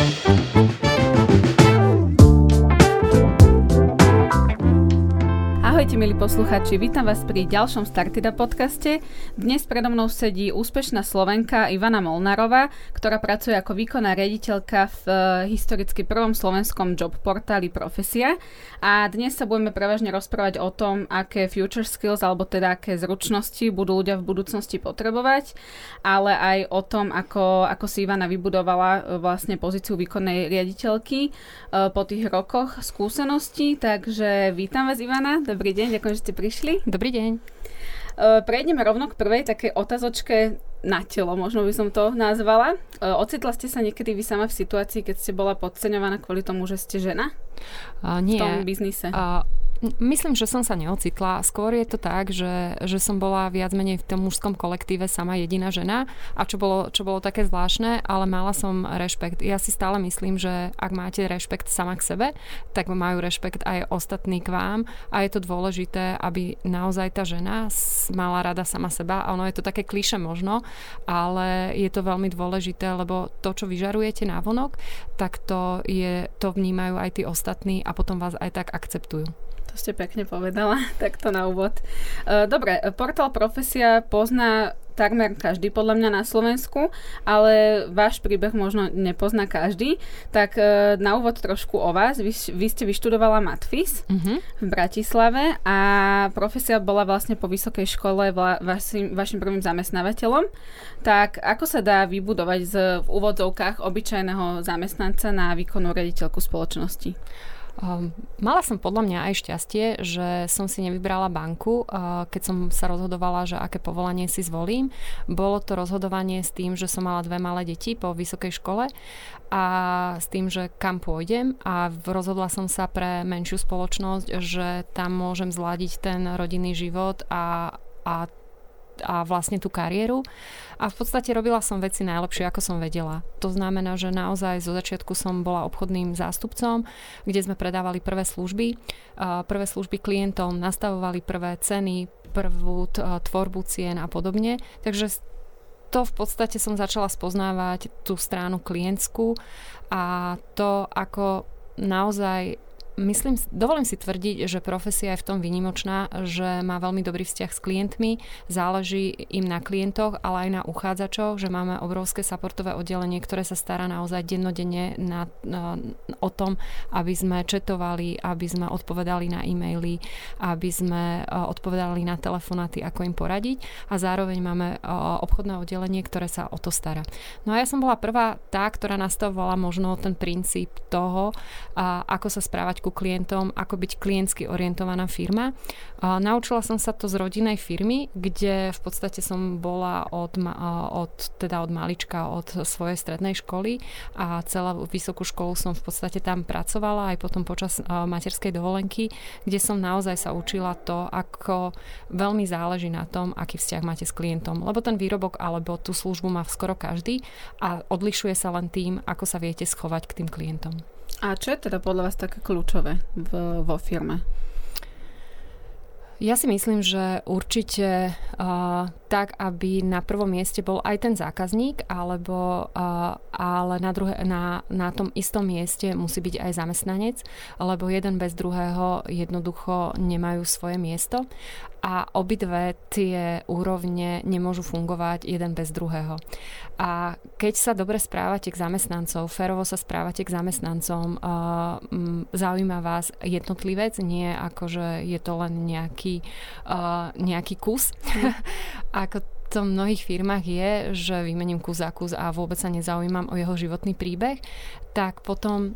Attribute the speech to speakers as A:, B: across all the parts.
A: Thank you. Ahojte milí posluchači, vítam vás pri ďalšom Startida podcaste. Dnes predo mnou sedí úspešná Slovenka Ivana Molnárová, ktorá pracuje ako výkonná riaditeľka v eh, historicky prvom slovenskom job portáli Profesia. A dnes sa budeme prevažne rozprávať o tom, aké future skills alebo teda aké zručnosti budú ľudia v budúcnosti potrebovať, ale aj o tom, ako, ako si Ivana vybudovala eh, vlastne pozíciu výkonnej riaditeľky eh, po tých rokoch skúseností. Takže vítam vás Ivana, dobrý Dobrý deň, ďakujem, že ste prišli.
B: Dobrý deň.
A: Uh, prejdeme rovno k prvej takej otázočke na telo, možno by som to nazvala. Uh, ocitla ste sa niekedy vy sama v situácii, keď ste bola podceňovaná kvôli tomu, že ste žena?
B: Uh, nie.
A: V tom biznise?
B: Uh, Myslím, že som sa neocitla. Skôr je to tak, že, že som bola viac menej v tom mužskom kolektíve sama jediná žena a čo bolo, čo bolo také zvláštne, ale mala som rešpekt. Ja si stále myslím, že ak máte rešpekt sama k sebe, tak majú rešpekt aj ostatní k vám a je to dôležité, aby naozaj tá žena mala rada sama seba a ono je to také kliše možno, ale je to veľmi dôležité, lebo to, čo vyžarujete na vonok, tak to, je, to vnímajú aj tí ostatní a potom vás aj tak akceptujú.
A: To ste pekne povedala, takto na úvod. E, dobre, portál Profesia pozná takmer každý podľa mňa na Slovensku, ale váš príbeh možno nepozná každý. Tak e, na úvod trošku o vás. Vy, vy ste vyštudovala Matfis uh-huh. v Bratislave a profesia bola vlastne po vysokej škole vla, vašim, vašim prvým zamestnávateľom. Tak ako sa dá vybudovať z, v úvodzovkách obyčajného zamestnanca na výkonnú rediteľku spoločnosti?
B: Um, mala som podľa mňa aj šťastie, že som si nevybrala banku, uh, keď som sa rozhodovala, že aké povolanie si zvolím. Bolo to rozhodovanie s tým, že som mala dve malé deti po vysokej škole a s tým, že kam pôjdem a rozhodla som sa pre menšiu spoločnosť, že tam môžem zladiť ten rodinný život a, a a vlastne tú kariéru. A v podstate robila som veci najlepšie, ako som vedela. To znamená, že naozaj zo začiatku som bola obchodným zástupcom, kde sme predávali prvé služby. Prvé služby klientom, nastavovali prvé ceny, prvú tvorbu cien a podobne. Takže to v podstate som začala spoznávať tú stranu klientskú a to, ako naozaj myslím, dovolím si tvrdiť, že profesia je v tom vynimočná, že má veľmi dobrý vzťah s klientmi, záleží im na klientoch, ale aj na uchádzačoch, že máme obrovské supportové oddelenie, ktoré sa stará naozaj dennodenne na, na, o tom, aby sme četovali, aby sme odpovedali na e-maily, aby sme uh, odpovedali na telefonáty, ako im poradiť a zároveň máme uh, obchodné oddelenie, ktoré sa o to stará. No a ja som bola prvá tá, ktorá nastavovala možno ten princíp toho, ako sa správať ku klientom, ako byť klientsky orientovaná firma. Naučila som sa to z rodinnej firmy, kde v podstate som bola od, od, teda od malička, od svojej strednej školy a celú vysokú školu som v podstate tam pracovala aj potom počas materskej dovolenky, kde som naozaj sa učila to, ako veľmi záleží na tom, aký vzťah máte s klientom. Lebo ten výrobok alebo tú službu má skoro každý a odlišuje sa len tým, ako sa viete schovať k tým klientom.
A: A čo je teda podľa vás také kľúčové v, vo firme?
B: Ja si myslím, že určite uh, tak, aby na prvom mieste bol aj ten zákazník, alebo, uh, ale na, druhé, na, na tom istom mieste musí byť aj zamestnanec, lebo jeden bez druhého jednoducho nemajú svoje miesto a obidve tie úrovne nemôžu fungovať jeden bez druhého. A keď sa dobre správate k zamestnancov, férovo sa správate k zamestnancom, uh, zaujíma vás jednotlivec, nie ako, že je to len nejaký, uh, nejaký kus. ako to v mnohých firmách je, že vymením kus za kus a vôbec sa nezaujímam o jeho životný príbeh, tak potom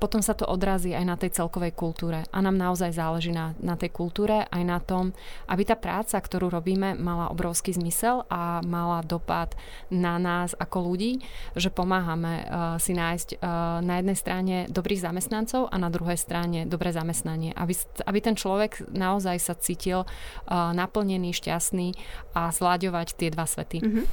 B: potom sa to odrazí aj na tej celkovej kultúre. A nám naozaj záleží na, na tej kultúre, aj na tom, aby tá práca, ktorú robíme, mala obrovský zmysel a mala dopad na nás ako ľudí, že pomáhame uh, si nájsť uh, na jednej strane dobrých zamestnancov a na druhej strane dobré zamestnanie. Aby, aby ten človek naozaj sa cítil naplnený, šťastný a zláďovať tie dva svety. Uh-huh.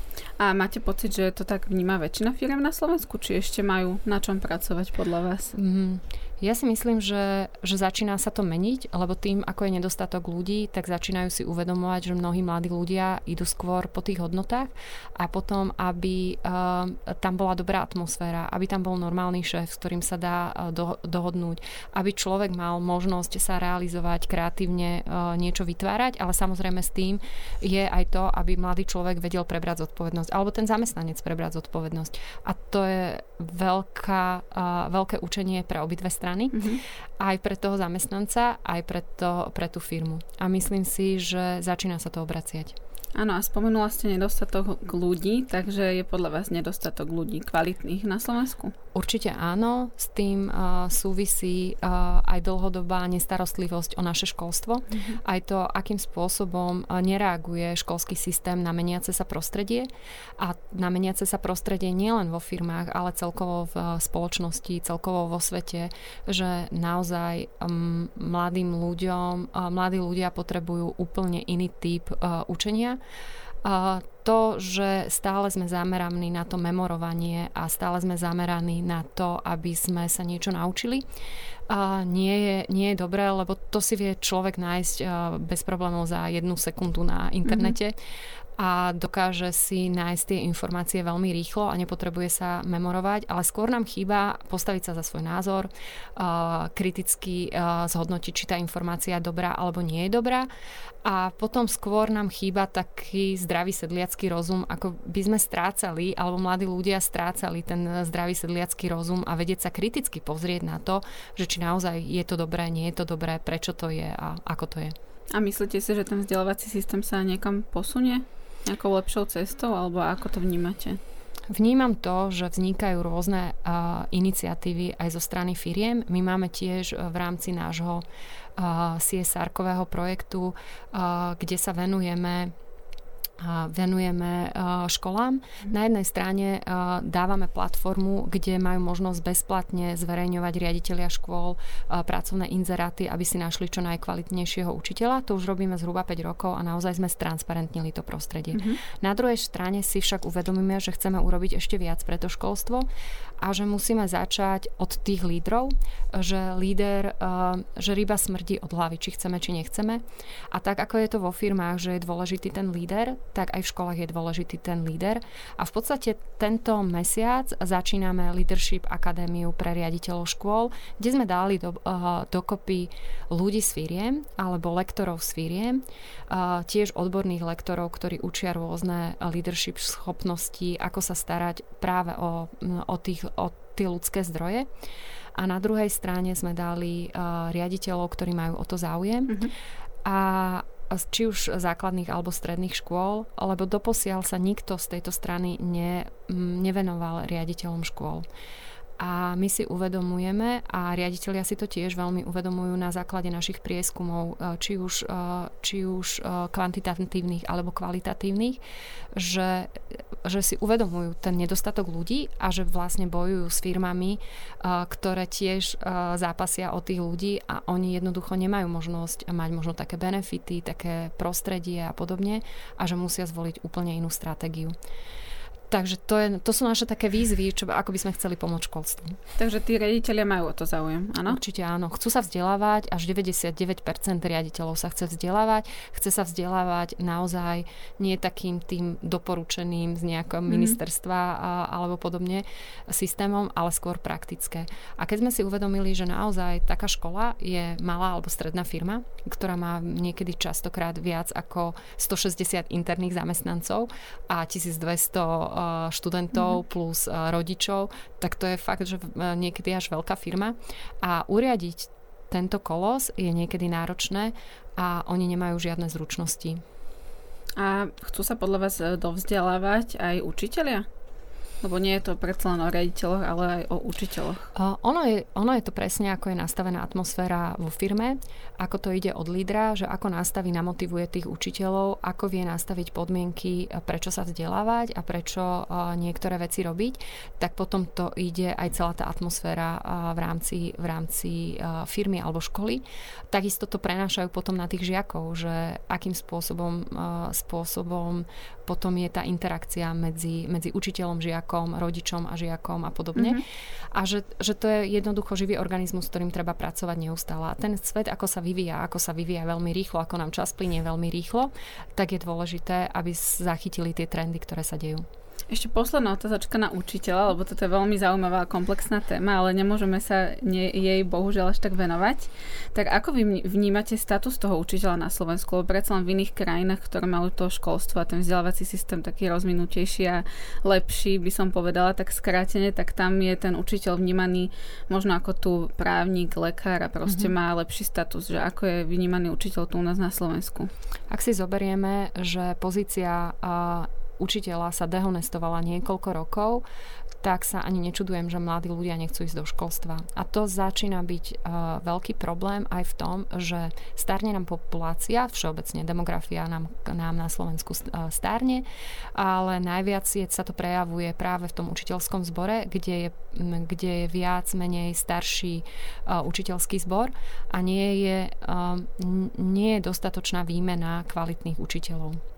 A: A máte pocit, že to tak vníma väčšina firm na Slovensku? Či ešte majú na čom pracovať podľa vás?
B: Mm, Ja si myslím, že, že začína sa to meniť, lebo tým, ako je nedostatok ľudí, tak začínajú si uvedomovať, že mnohí mladí ľudia idú skôr po tých hodnotách a potom, aby uh, tam bola dobrá atmosféra, aby tam bol normálny šéf, s ktorým sa dá uh, do, dohodnúť, aby človek mal možnosť sa realizovať, kreatívne uh, niečo vytvárať, ale samozrejme s tým je aj to, aby mladý človek vedel prebrať zodpovednosť, alebo ten zamestnanec prebrať zodpovednosť. A to je veľká, veľké učenie pre obidve strany strany, mm-hmm. aj pre toho zamestnanca, aj pre, to, pre tú firmu. A myslím si, že začína sa to obraciať.
A: Áno, a spomenula ste nedostatok ľudí, takže je podľa vás nedostatok ľudí kvalitných na Slovensku?
B: Určite áno, s tým uh, súvisí uh, aj dlhodobá nestarostlivosť o naše školstvo, mm-hmm. aj to, akým spôsobom uh, nereaguje školský systém na meniace sa prostredie a na meniace sa prostredie nielen vo firmách, ale celkovo v uh, spoločnosti, celkovo vo svete, že naozaj um, mladým ľuďom, uh, mladí ľudia potrebujú úplne iný typ uh, učenia a to, že stále sme zameraní na to memorovanie a stále sme zameraní na to, aby sme sa niečo naučili, a nie, je, nie je dobré, lebo to si vie človek nájsť bez problémov za jednu sekundu na internete. Mm-hmm a dokáže si nájsť tie informácie veľmi rýchlo a nepotrebuje sa memorovať, ale skôr nám chýba postaviť sa za svoj názor, kriticky zhodnotiť, či tá informácia dobrá alebo nie je dobrá a potom skôr nám chýba taký zdravý sedliacký rozum, ako by sme strácali, alebo mladí ľudia strácali ten zdravý sedliacký rozum a vedieť sa kriticky pozrieť na to, že či naozaj je to dobré, nie je to dobré, prečo to je a ako to je.
A: A myslíte si, že ten vzdelávací systém sa niekam posunie? Nejakou lepšou cestou, alebo ako to vnímate?
B: Vnímam to, že vznikajú rôzne uh, iniciatívy aj zo strany firiem. My máme tiež v rámci nášho uh, CSR-kového projektu, uh, kde sa venujeme venujeme školám. Mhm. Na jednej strane dávame platformu, kde majú možnosť bezplatne zverejňovať riaditeľia škôl pracovné inzeráty, aby si našli čo najkvalitnejšieho učiteľa. To už robíme zhruba 5 rokov a naozaj sme stransparentnili to prostredie. Mm-hmm. Na druhej strane si však uvedomíme, že chceme urobiť ešte viac pre to školstvo a že musíme začať od tých lídrov, že líder, že ryba smrdí od hlavy, či chceme, či nechceme. A tak, ako je to vo firmách, že je dôležitý ten líder, tak aj v školách je dôležitý ten líder. A v podstate tento mesiac začíname Leadership Akadémiu pre riaditeľov škôl, kde sme dali do, uh, dokopy ľudí z firiem alebo lektorov z firiem, uh, tiež odborných lektorov, ktorí učia rôzne leadership schopnosti, ako sa starať práve o, o, tých, o tie ľudské zdroje. A na druhej strane sme dali uh, riaditeľov, ktorí majú o to záujem. Mm-hmm. A či už základných alebo stredných škôl, lebo doposiaľ sa nikto z tejto strany ne, nevenoval riaditeľom škôl. A my si uvedomujeme, a riaditeľia si to tiež veľmi uvedomujú na základe našich prieskumov, e, či už, e, či už e, kvantitatívnych alebo kvalitatívnych, že, že si uvedomujú ten nedostatok ľudí a že vlastne bojujú s firmami, ktoré tiež zápasia o tých ľudí a oni jednoducho nemajú možnosť mať možno také benefity, také prostredie a podobne a že musia zvoliť úplne inú stratégiu. Takže to, je, to sú naše také výzvy, čo, ako by sme chceli pomôcť školstvu.
A: Takže tí riaditeľia majú o to záujem, áno?
B: Určite áno. Chcú sa vzdelávať, až 99% riaditeľov sa chce vzdelávať. Chce sa vzdelávať naozaj nie takým tým doporučeným z nejakého mm. ministerstva a, alebo podobne systémom, ale skôr praktické. A keď sme si uvedomili, že naozaj taká škola je malá alebo stredná firma, ktorá má niekedy častokrát viac ako 160 interných zamestnancov a 1200 študentov mm-hmm. plus rodičov, tak to je fakt, že niekedy až veľká firma. A uriadiť tento kolos je niekedy náročné a oni nemajú žiadne zručnosti.
A: A chcú sa podľa vás e, dovzdelávať aj učitelia? Lebo nie je to predsa len o riaditeľoch, ale aj o učiteľoch.
B: Uh, ono, je, ono je to presne, ako je nastavená atmosféra vo firme, ako to ide od lídra, že ako nastaví, namotivuje tých učiteľov, ako vie nastaviť podmienky, prečo sa vzdelávať a prečo uh, niektoré veci robiť, tak potom to ide aj celá tá atmosféra uh, v rámci, v rámci uh, firmy alebo školy. Takisto to prenášajú potom na tých žiakov, že akým spôsobom, uh, spôsobom potom je tá interakcia medzi, medzi učiteľom, žiakom rodičom a žiakom a podobne. Mm-hmm. A že, že to je jednoducho živý organizmus, s ktorým treba pracovať neustále. A ten svet, ako sa vyvíja, ako sa vyvíja veľmi rýchlo, ako nám čas plinie veľmi rýchlo, tak je dôležité, aby zachytili tie trendy, ktoré sa dejú.
A: Ešte posledná otázočka na učiteľa, lebo toto je veľmi zaujímavá a komplexná téma, ale nemôžeme sa nie, jej bohužiaľ až tak venovať. Tak ako vy vnímate status toho učiteľa na Slovensku? Lebo predsa len v iných krajinách, ktoré majú to školstvo a ten vzdelávací systém taký rozvinutejší a lepší, by som povedala, tak skrátene, tak tam je ten učiteľ vnímaný možno ako tu právnik, lekár a proste mm-hmm. má lepší status, že ako je vnímaný učiteľ tu u nás na Slovensku.
B: Ak si zoberieme, že pozícia uh, učiteľa sa dehonestovala niekoľko rokov, tak sa ani nečudujem, že mladí ľudia nechcú ísť do školstva. A to začína byť uh, veľký problém aj v tom, že starne nám populácia, všeobecne demografia nám, nám na Slovensku uh, starne, ale najviac je, sa to prejavuje práve v tom učiteľskom zbore, kde je, kde je viac menej starší uh, učiteľský zbor a nie je, uh, nie je dostatočná výmena kvalitných učiteľov.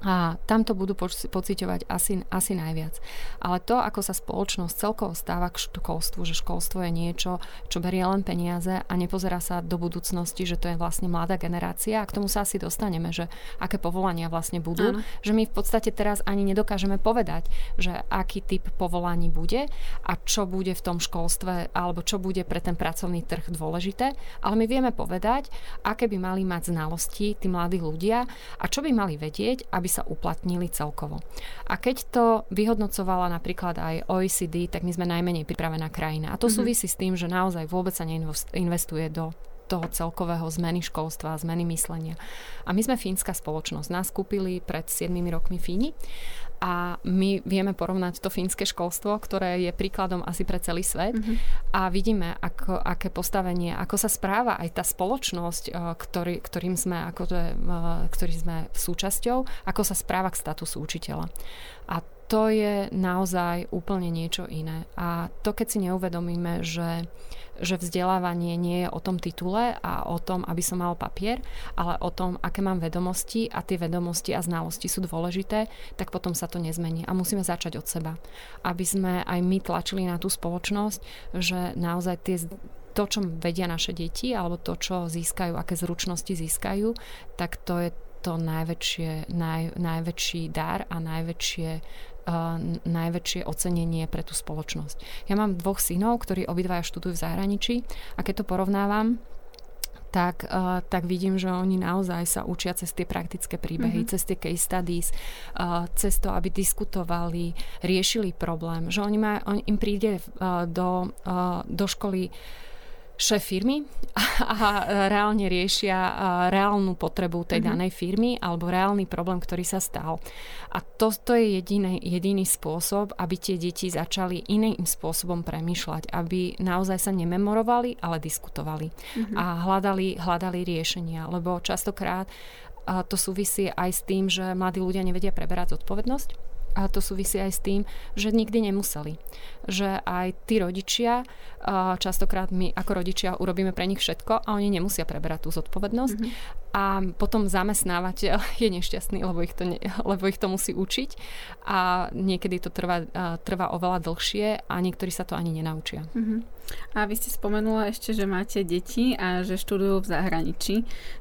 B: A tam to budú pociťovať asi, asi najviac. Ale to, ako sa spoločnosť celkovo stáva k školstvu, že školstvo je niečo, čo berie len peniaze a nepozerá sa do budúcnosti, že to je vlastne mladá generácia a k tomu sa asi dostaneme, že aké povolania vlastne budú. Ano. Že my v podstate teraz ani nedokážeme povedať, že aký typ povolaní bude a čo bude v tom školstve alebo čo bude pre ten pracovný trh dôležité. Ale my vieme povedať, aké by mali mať znalosti tí mladí ľudia a čo by mali vedieť, aby sa uplatnili celkovo. A keď to vyhodnocovala napríklad aj OECD, tak my sme najmenej pripravená krajina. A to mm-hmm. súvisí s tým, že naozaj vôbec sa neinvestuje do toho celkového zmeny školstva, zmeny myslenia. A my sme fínska spoločnosť. Nás kúpili pred 7 rokmi Fíni a my vieme porovnať to fínske školstvo, ktoré je príkladom asi pre celý svet mm-hmm. a vidíme, ako, aké postavenie, ako sa správa aj tá spoločnosť, eh, ktorý, ktorým sme, ako to je, eh, ktorý sme súčasťou, ako sa správa k statusu učiteľa. A to je naozaj úplne niečo iné. A to, keď si neuvedomíme, že, že vzdelávanie nie je o tom titule a o tom, aby som mal papier, ale o tom, aké mám vedomosti a tie vedomosti a znalosti sú dôležité, tak potom sa to nezmení. A musíme začať od seba. Aby sme aj my tlačili na tú spoločnosť, že naozaj tie to, čo vedia naše deti, alebo to, čo získajú, aké zručnosti získajú, tak to je to najväčšie, naj, najväčší dar a najväčšie najväčšie ocenenie pre tú spoločnosť. Ja mám dvoch synov, ktorí obidvaja študujú v zahraničí a keď to porovnávam, tak, uh, tak vidím, že oni naozaj sa učia cez tie praktické príbehy, mm-hmm. cez tie case studies, uh, cez to, aby diskutovali, riešili problém, že oni má, on, im príde uh, do, uh, do školy uh, šéf firmy a reálne riešia reálnu potrebu tej mm-hmm. danej firmy alebo reálny problém, ktorý sa stal. A to, to je jediný, jediný spôsob, aby tie deti začali iným spôsobom premýšľať, aby naozaj sa nememorovali, ale diskutovali mm-hmm. a hľadali, hľadali riešenia, lebo častokrát to súvisí aj s tým, že mladí ľudia nevedia preberať zodpovednosť a to súvisí aj s tým, že nikdy nemuseli. Že aj tí rodičia, častokrát my ako rodičia urobíme pre nich všetko a oni nemusia preberať tú zodpovednosť. Mm-hmm. A potom zamestnávateľ je nešťastný, lebo ich to, ne, lebo ich to musí učiť a niekedy to trvá, trvá oveľa dlhšie a niektorí sa to ani nenaučia. Mm-hmm.
A: A vy ste spomenula ešte, že máte deti a že študujú v zahraničí,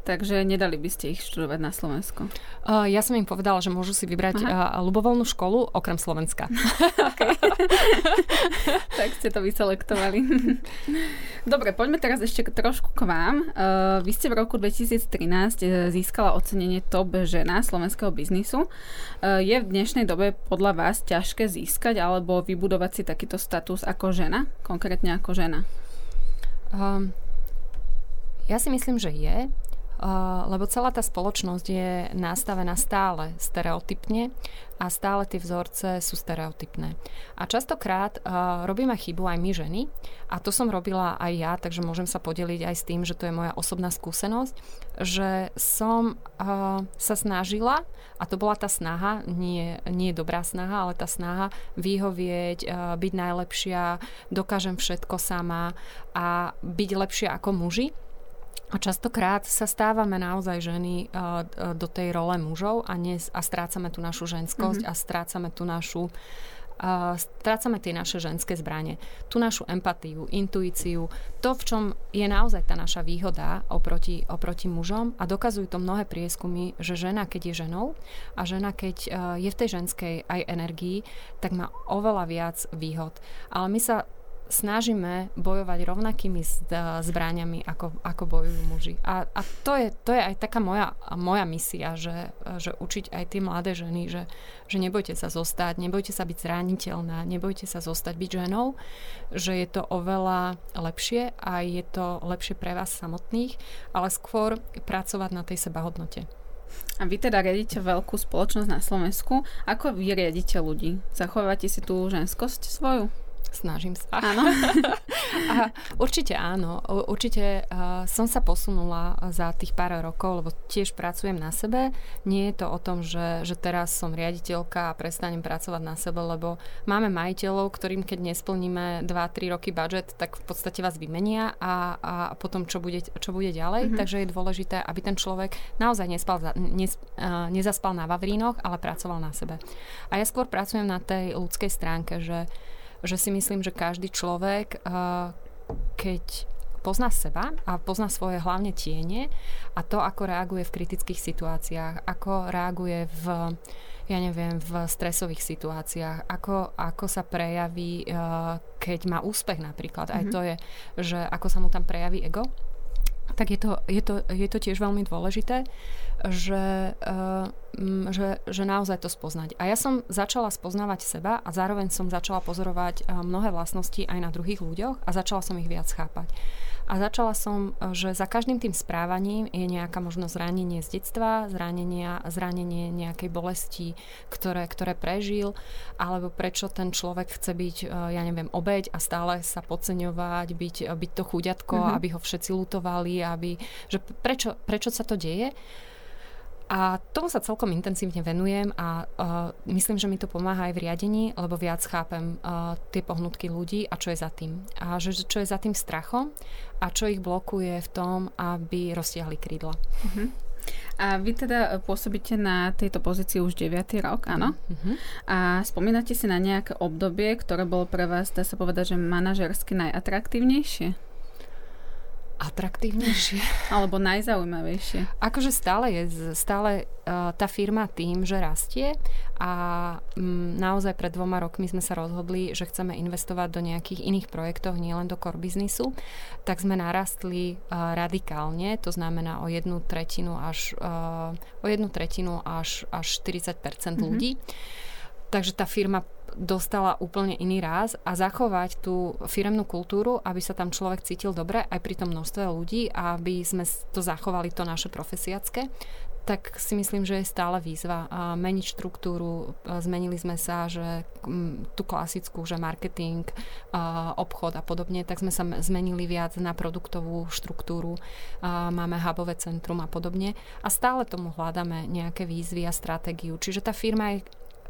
A: takže nedali by ste ich študovať na Slovensku?
B: Uh, ja som im povedala, že môžu si vybrať uh, ľubovoľnú školu okrem Slovenska.
A: tak ste to vyselektovali. Dobre, poďme teraz ešte trošku k vám. Uh, vy ste v roku 2013 e, získala ocenenie Top žena slovenského biznisu. Uh, je v dnešnej dobe podľa vás ťažké získať alebo vybudovať si takýto status ako žena, konkrétne ako žena? Um,
B: ja si myslím, že je, lebo celá tá spoločnosť je nastavená stále stereotypne a stále tie vzorce sú stereotypné. A častokrát uh, robíme chybu aj my ženy a to som robila aj ja, takže môžem sa podeliť aj s tým, že to je moja osobná skúsenosť, že som uh, sa snažila, a to bola tá snaha, nie, nie dobrá snaha, ale tá snaha vyhovieť, uh, byť najlepšia, dokážem všetko sama a byť lepšia ako muži a častokrát sa stávame naozaj ženy uh, do tej role mužov a, ne, a strácame tú našu ženskosť mm-hmm. a strácame tú našu uh, strácame tie naše ženské zbranie. Tú našu empatiu, intuíciu, to, v čom je naozaj tá naša výhoda oproti, oproti mužom a dokazujú to mnohé prieskumy, že žena, keď je ženou a žena, keď uh, je v tej ženskej aj energii, tak má oveľa viac výhod. Ale my sa snažíme bojovať rovnakými zbráňami, ako, ako bojujú muži. A, a to, je, to je aj taká moja, moja misia, že, že učiť aj tie mladé ženy, že, že nebojte sa zostať, nebojte sa byť zraniteľná, nebojte sa zostať byť ženou, že je to oveľa lepšie a je to lepšie pre vás samotných, ale skôr pracovať na tej sebahodnote.
A: A vy teda riadite veľkú spoločnosť na Slovensku. Ako vy riadite ľudí? Zachovávate si tú ženskosť svoju?
B: Snažím sa.
A: Áno.
B: a určite áno. Určite uh, som sa posunula za tých pár rokov, lebo tiež pracujem na sebe. Nie je to o tom, že, že teraz som riaditeľka a prestanem pracovať na sebe, lebo máme majiteľov, ktorým keď nesplníme 2-3 roky budget, tak v podstate vás vymenia a, a potom čo bude, čo bude ďalej. Mm-hmm. Takže je dôležité, aby ten človek naozaj nespal, nes, uh, nezaspal na Vavrínoch, ale pracoval na sebe. A ja skôr pracujem na tej ľudskej stránke, že že si myslím, že každý človek, eh, keď pozná seba a pozná svoje hlavne tiene a to, ako reaguje v kritických situáciách, ako reaguje v ja neviem, v stresových situáciách, ako, ako sa prejaví, eh, keď má úspech napríklad. Mm-hmm. Aj mhm. to je, že ako sa mu tam prejaví ego, tak je to, je to, je to tiež veľmi dôležité, že, uh, že, že naozaj to spoznať. A ja som začala spoznávať seba a zároveň som začala pozorovať uh, mnohé vlastnosti aj na druhých ľuďoch a začala som ich viac chápať. A začala som, že za každým tým správaním je nejaká možno zranenie z detstva, zranenia, zranenie nejakej bolesti, ktoré, ktoré prežil, alebo prečo ten človek chce byť, e, ja neviem, obeď a stále sa podceňovať, byť, byť to chuďatko, mm-hmm. aby ho všetci lutovali, aby, že prečo, prečo sa to deje. A tomu sa celkom intenzívne venujem a uh, myslím, že mi to pomáha aj v riadení, lebo viac chápem uh, tie pohnutky ľudí a čo je za tým. A že, čo je za tým strachom a čo ich blokuje v tom, aby roztiahli krídla. Uh-huh.
A: A vy teda pôsobíte na tejto pozícii už 9. rok, áno? Uh-huh. A spomínate si na nejaké obdobie, ktoré bolo pre vás, dá sa povedať, že manažersky najatraktívnejšie?
B: Atraktívnejšie.
A: Alebo najzaujímavejšie.
B: Akože stále je, stále uh, tá firma tým, že rastie a um, naozaj pred dvoma rokmi sme sa rozhodli, že chceme investovať do nejakých iných projektov, nielen do core biznisu, tak sme narastli uh, radikálne, to znamená o jednu tretinu až, uh, o jednu tretinu až, až 40% mm-hmm. ľudí. Takže tá firma dostala úplne iný ráz a zachovať tú firemnú kultúru, aby sa tam človek cítil dobre aj pri tom množstve ľudí a aby sme to zachovali to naše profesiacké, tak si myslím, že je stále výzva meniť štruktúru. Zmenili sme sa, že tú klasickú, že marketing, obchod a podobne, tak sme sa zmenili viac na produktovú štruktúru. Máme hubové centrum a podobne. A stále tomu hľadáme nejaké výzvy a stratégiu. Čiže tá firma je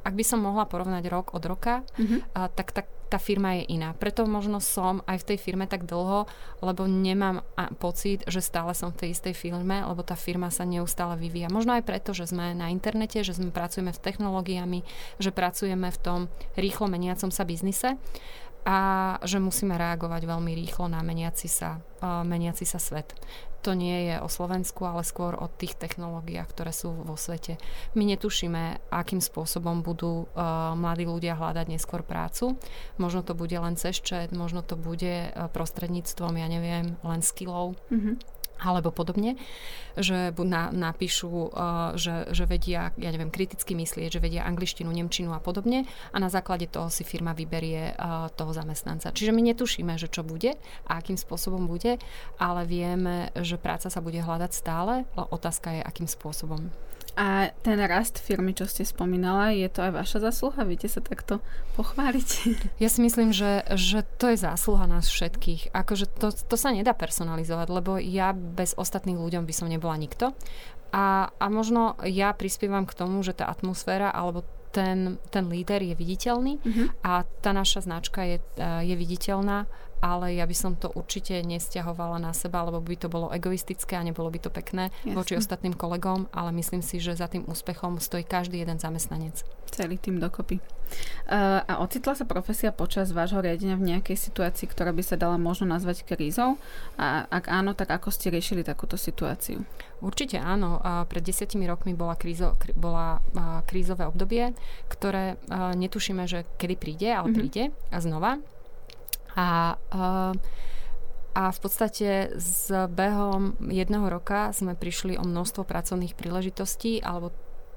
B: ak by som mohla porovnať rok od roka, mm-hmm. a, tak, tak tá firma je iná. Preto možno som aj v tej firme tak dlho, lebo nemám pocit, že stále som v tej istej firme, lebo tá firma sa neustále vyvíja. Možno aj preto, že sme na internete, že sme pracujeme v technológiami, že pracujeme v tom rýchlo meniacom sa biznise a že musíme reagovať veľmi rýchlo na meniaci sa, uh, meniaci sa svet to nie je o Slovensku, ale skôr o tých technológiách, ktoré sú vo svete. My netušíme, akým spôsobom budú uh, mladí ľudia hľadať neskôr prácu. Možno to bude len cez chat, možno to bude uh, prostredníctvom, ja neviem, len skillov. Mm-hmm alebo podobne, že na, napíšu, uh, že, že vedia, ja neviem, kriticky myslieť, že vedia angličtinu, nemčinu a podobne a na základe toho si firma vyberie uh, toho zamestnanca. Čiže my netušíme, že čo bude a akým spôsobom bude, ale vieme, že práca sa bude hľadať stále, otázka je, akým spôsobom.
A: A ten rast firmy, čo ste spomínala, je to aj vaša zásluha? Viete sa takto pochváliť?
B: Ja si myslím, že, že to je zásluha nás všetkých. Akože to, to sa nedá personalizovať, lebo ja bez ostatných ľuďom by som nebola nikto. A, a možno ja prispievam k tomu, že tá atmosféra alebo ten, ten líder je viditeľný uh-huh. a tá naša značka je, je viditeľná ale ja by som to určite nestiahovala na seba, lebo by to bolo egoistické a nebolo by to pekné Jasne. voči ostatným kolegom, ale myslím si, že za tým úspechom stojí každý jeden zamestnanec.
A: Celý tým dokopy. Uh, a ocitla sa profesia počas vášho riadenia v nejakej situácii, ktorá by sa dala možno nazvať krízou? A ak áno, tak ako ste riešili takúto situáciu?
B: Určite áno. Uh, pred desiatimi rokmi bola, krízo, kr- bola uh, krízové obdobie, ktoré netušíme, že kedy príde, ale mm-hmm. príde a znova. A, uh, a v podstate s behom jedného roka sme prišli o množstvo pracovných príležitostí alebo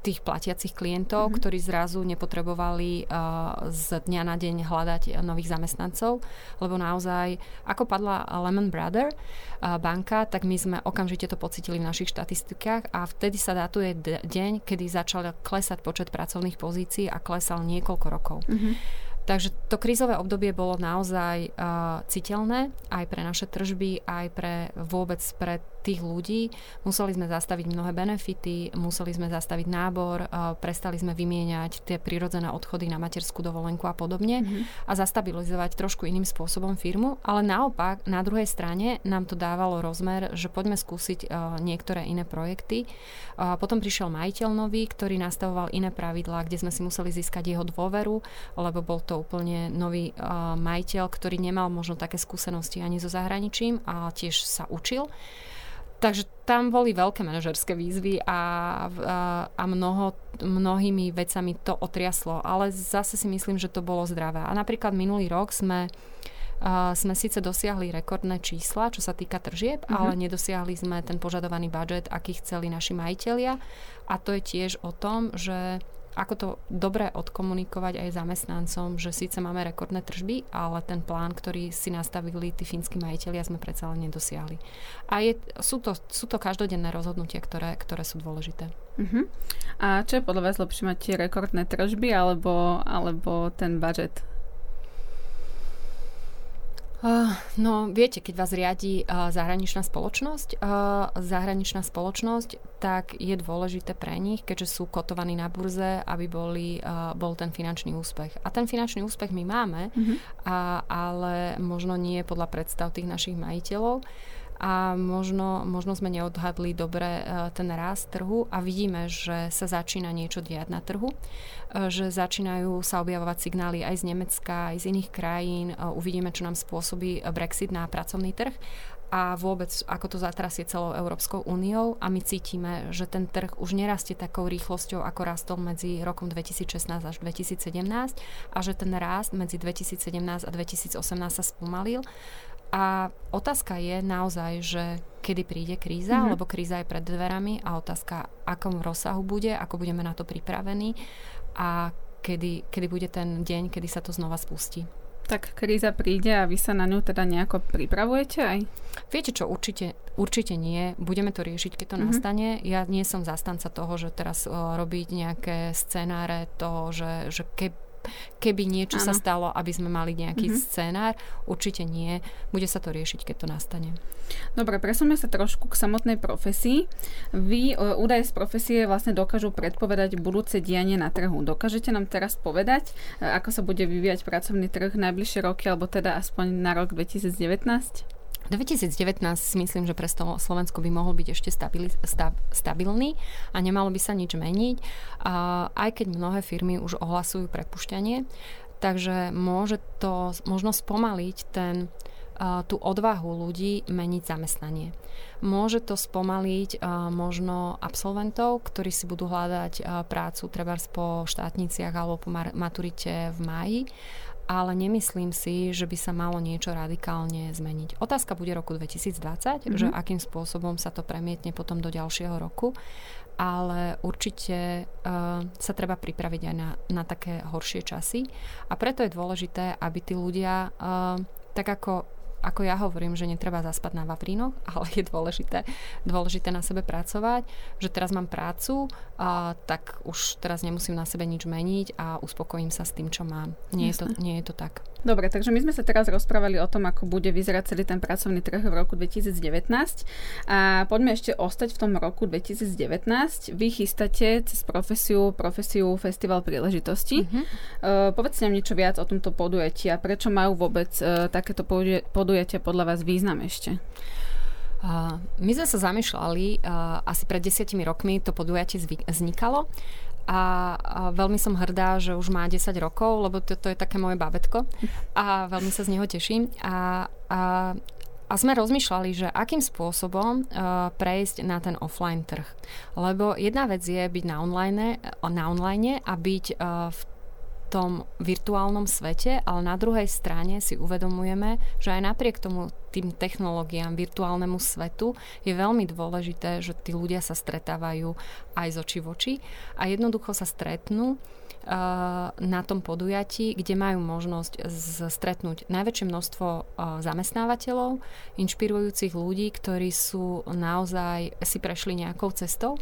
B: tých platiacich klientov, mm-hmm. ktorí zrazu nepotrebovali uh, z dňa na deň hľadať nových zamestnancov, lebo naozaj, ako padla Lehman Brother uh, banka, tak my sme okamžite to pocitili v našich štatistikách a vtedy sa datuje d- deň, kedy začal klesať počet pracovných pozícií a klesal niekoľko rokov. Mm-hmm. Takže to krízové obdobie bolo naozaj uh, citeľné aj pre naše tržby, aj pre vôbec pre tých ľudí. Museli sme zastaviť mnohé benefity, museli sme zastaviť nábor, uh, prestali sme vymieňať tie prirodzené odchody na materskú dovolenku a podobne mm-hmm. a zastabilizovať trošku iným spôsobom firmu. Ale naopak, na druhej strane nám to dávalo rozmer, že poďme skúsiť uh, niektoré iné projekty. Uh, potom prišiel majiteľ nový, ktorý nastavoval iné pravidlá, kde sme si museli získať jeho dôveru, lebo bol to úplne nový majiteľ, ktorý nemal možno také skúsenosti ani so zahraničím a tiež sa učil. Takže tam boli veľké manažerské výzvy a, a, a mnoho, mnohými vecami to otriaslo, ale zase si myslím, že to bolo zdravé. A napríklad minulý rok sme Uh, sme síce dosiahli rekordné čísla, čo sa týka tržieb, mm-hmm. ale nedosiahli sme ten požadovaný budget, aký chceli naši majiteľia. A to je tiež o tom, že ako to dobre odkomunikovať aj zamestnancom, že síce máme rekordné tržby, ale ten plán, ktorý si nastavili tí fínsky majiteľia, sme predsa len nedosiahli. A je, sú, to, sú to každodenné rozhodnutia, ktoré, ktoré sú dôležité. Uh-huh.
A: A čo je podľa vás lepšie mať tie rekordné tržby alebo, alebo ten budget
B: Uh, no, viete, keď vás riadi uh, zahraničná spoločnosť, uh, zahraničná spoločnosť, tak je dôležité pre nich, keďže sú kotovaní na burze, aby boli, bol ten finančný úspech. A ten finančný úspech my máme, mm-hmm. a, ale možno nie podľa predstav tých našich majiteľov a možno, možno sme neodhadli dobre e, ten rast trhu a vidíme, že sa začína niečo diať na trhu, e, že začínajú sa objavovať signály aj z Nemecka, aj z iných krajín. E, uvidíme, čo nám spôsobí Brexit na pracovný trh a vôbec ako to zatrasie celou Európskou úniou a my cítime, že ten trh už nerastie takou rýchlosťou, ako rastol medzi rokom 2016 až 2017 a že ten rast medzi 2017 a 2018 sa spomalil a otázka je naozaj, že kedy príde kríza, mm-hmm. lebo kríza je pred dverami a otázka, akom rozsahu bude, ako budeme na to pripravení a kedy, kedy bude ten deň, kedy sa to znova spustí.
A: Tak kríza príde a vy sa na ňu teda nejako pripravujete aj?
B: Viete čo, určite, určite nie. Budeme to riešiť, keď to mm-hmm. nastane. Ja nie som zastanca toho, že teraz uh, robiť nejaké scenáre toho, že, že keby keby niečo ano. sa stalo, aby sme mali nejaký mm-hmm. scénár. Určite nie. Bude sa to riešiť, keď to nastane.
A: Dobre, presuňme sa trošku k samotnej profesii. Vy, údaje z profesie vlastne dokážu predpovedať budúce dianie na trhu. Dokážete nám teraz povedať, e, ako sa bude vyvíjať pracovný trh najbližšie roky, alebo teda aspoň na rok 2019?
B: 2019 si myslím, že pre Slovensko by mohol byť ešte stabili, stab, stabilný a nemalo by sa nič meniť, aj keď mnohé firmy už ohlasujú prepušťanie, takže môže to možno spomaliť ten, tú odvahu ľudí meniť zamestnanie. Môže to spomaliť možno absolventov, ktorí si budú hľadať prácu treba po štátniciach alebo po maturite v máji ale nemyslím si, že by sa malo niečo radikálne zmeniť. Otázka bude roku 2020, mm-hmm. že akým spôsobom sa to premietne potom do ďalšieho roku, ale určite uh, sa treba pripraviť aj na, na také horšie časy a preto je dôležité, aby tí ľudia, uh, tak ako ako ja hovorím, že netreba zaspať na vavrínoch, ale je dôležité, dôležité na sebe pracovať, že teraz mám prácu, a tak už teraz nemusím na sebe nič meniť a uspokojím sa s tým, čo mám. Nie, je to, nie je to tak.
A: Dobre, takže my sme sa teraz rozprávali o tom, ako bude vyzerať celý ten pracovný trh v roku 2019 a poďme ešte ostať v tom roku 2019. Vy chystáte cez profesiu, profesiu Festival príležitosti. Uh-huh. Uh, povedzte nám niečo viac o tomto podujatí a prečo majú vôbec uh, takéto podujatia podľa vás význam ešte?
B: Uh, my sme sa zamýšľali, uh, asi pred desiatimi rokmi to podujatie vznikalo a, a veľmi som hrdá, že už má 10 rokov, lebo to, to je také moje bábetko a veľmi sa z neho teším. A, a, a sme rozmýšľali, že akým spôsobom uh, prejsť na ten offline trh. Lebo jedna vec je byť na online, na online a byť uh, v tom virtuálnom svete, ale na druhej strane si uvedomujeme, že aj napriek tomu tým technológiám, virtuálnemu svetu je veľmi dôležité, že tí ľudia sa stretávajú aj z očí v oči a jednoducho sa stretnú na tom podujatí, kde majú možnosť stretnúť najväčšie množstvo zamestnávateľov, inšpirujúcich ľudí, ktorí sú naozaj si prešli nejakou cestou.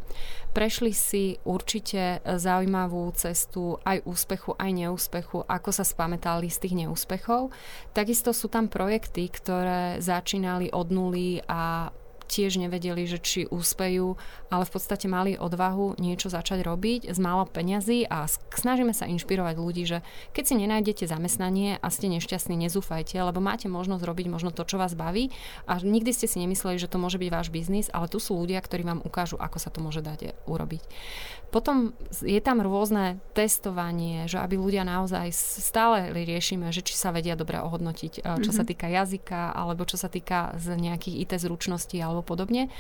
B: Prešli si určite zaujímavú cestu aj úspechu, aj neúspechu, ako sa spametali z tých neúspechov. Takisto sú tam projekty, ktoré začínali od nuly a tiež nevedeli, že či úspejú, ale v podstate mali odvahu niečo začať robiť z málo peňazí a snažíme sa inšpirovať ľudí, že keď si nenájdete zamestnanie a ste nešťastní, nezúfajte, lebo máte možnosť robiť možno to, čo vás baví a nikdy ste si nemysleli, že to môže byť váš biznis, ale tu sú ľudia, ktorí vám ukážu, ako sa to môže dať urobiť. Potom je tam rôzne testovanie, že aby ľudia naozaj stále riešime, že či sa vedia dobre ohodnotiť, eh, čo mm-hmm. sa mhm. týka jazyka, alebo čo sa týka z nejakých IT zručností alebo podobne.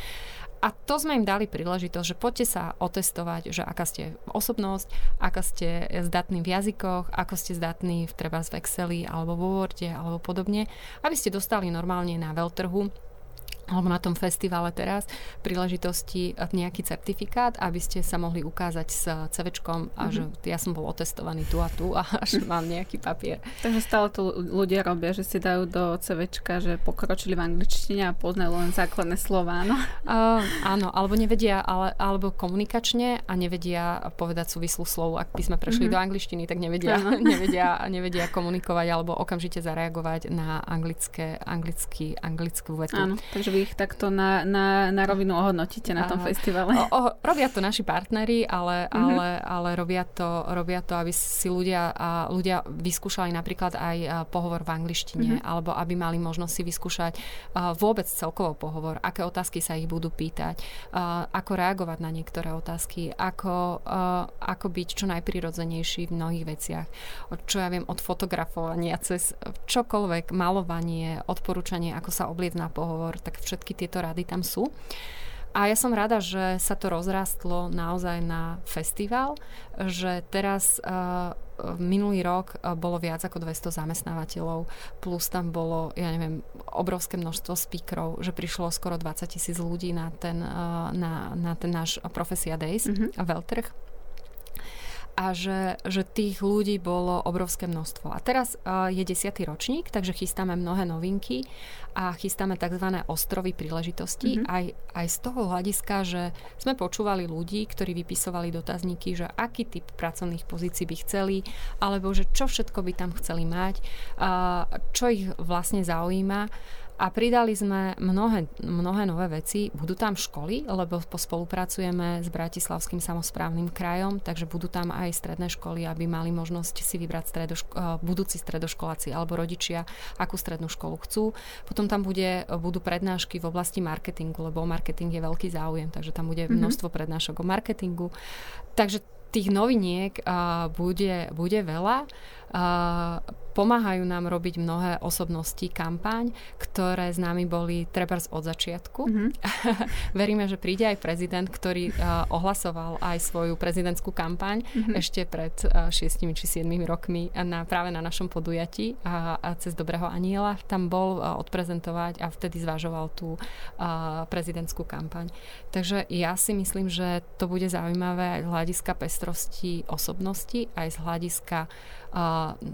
B: A to sme im dali príležitosť, že poďte sa otestovať, že aká ste osobnosť, aká ste zdatní v jazykoch, ako ste zdatní v treba v Exceli alebo vo Worde alebo podobne, aby ste dostali normálne na veľtrhu alebo na tom festivale teraz príležitosti nejaký certifikát, aby ste sa mohli ukázať s CVčkom a mm-hmm. že ja som bol otestovaný tu a tu a že mám nejaký papier.
A: Takže stále to ľudia robia, že si dajú do CVčka, že pokročili v angličtine a poznajú len základné slova, áno?
B: Uh, áno, alebo nevedia, ale, alebo komunikačne a nevedia povedať súvislú slovu. Ak by sme prešli mm-hmm. do angličtiny, tak nevedia, nevedia, nevedia komunikovať alebo okamžite zareagovať na anglické, anglický, anglickú vetu.
A: Áno, takže vy ich takto na, na, na rovinu ohodnotíte na tom a, festivale? O,
B: o, robia to naši partneri, ale, mm-hmm. ale, ale robia, to, robia to, aby si ľudia, a ľudia vyskúšali napríklad aj pohovor v angličtine, mm-hmm. alebo aby mali možnosť si vyskúšať uh, vôbec celkovo pohovor, aké otázky sa ich budú pýtať, uh, ako reagovať na niektoré otázky, ako, uh, ako byť čo najprirodzenejší v mnohých veciach. Čo ja viem, od fotografovania cez čokoľvek, malovanie, odporúčanie, ako sa obliec na pohovor, tak všetky tieto rady tam sú. A ja som rada, že sa to rozrastlo naozaj na festival, že teraz uh, minulý rok uh, bolo viac ako 200 zamestnávateľov, plus tam bolo, ja neviem, obrovské množstvo speakerov, že prišlo skoro 20 tisíc ľudí na ten, uh, na, na ten náš Profesia Days, mm-hmm. veľtrh a že, že tých ľudí bolo obrovské množstvo. A teraz uh, je desiatý ročník, takže chystáme mnohé novinky a chystáme tzv. ostrovy príležitosti. Mm-hmm. Aj, aj z toho hľadiska, že sme počúvali ľudí, ktorí vypisovali dotazníky, že aký typ pracovných pozícií by chceli, alebo že čo všetko by tam chceli mať, uh, čo ich vlastne zaujíma a pridali sme mnohé, mnohé nové veci. Budú tam školy, lebo spolupracujeme s Bratislavským samozprávnym krajom, takže budú tam aj stredné školy, aby mali možnosť si vybrať stredoško- eh, budúci stredoškoláci alebo rodičia, akú strednú školu chcú. Potom tam bude, budú prednášky v oblasti marketingu, lebo marketing je veľký záujem, takže tam bude mhm. množstvo prednášok o marketingu. Takže tých noviniek uh, bude, bude veľa. Pomáhajú nám robiť mnohé osobnosti kampaň, ktoré s nami boli trebárs od začiatku. Mm-hmm. Veríme, že príde aj prezident, ktorý uh, ohlasoval aj svoju prezidentskú kampaň mm-hmm. ešte pred uh, 6 či 7 rokmi na, práve na našom podujatí a, a cez Dobrého aniela. Tam bol uh, odprezentovať a vtedy zvažoval tú uh, prezidentskú kampaň. Takže ja si myslím, že to bude zaujímavé aj z hľadiska pestrosti osobnosti, aj z hľadiska uh,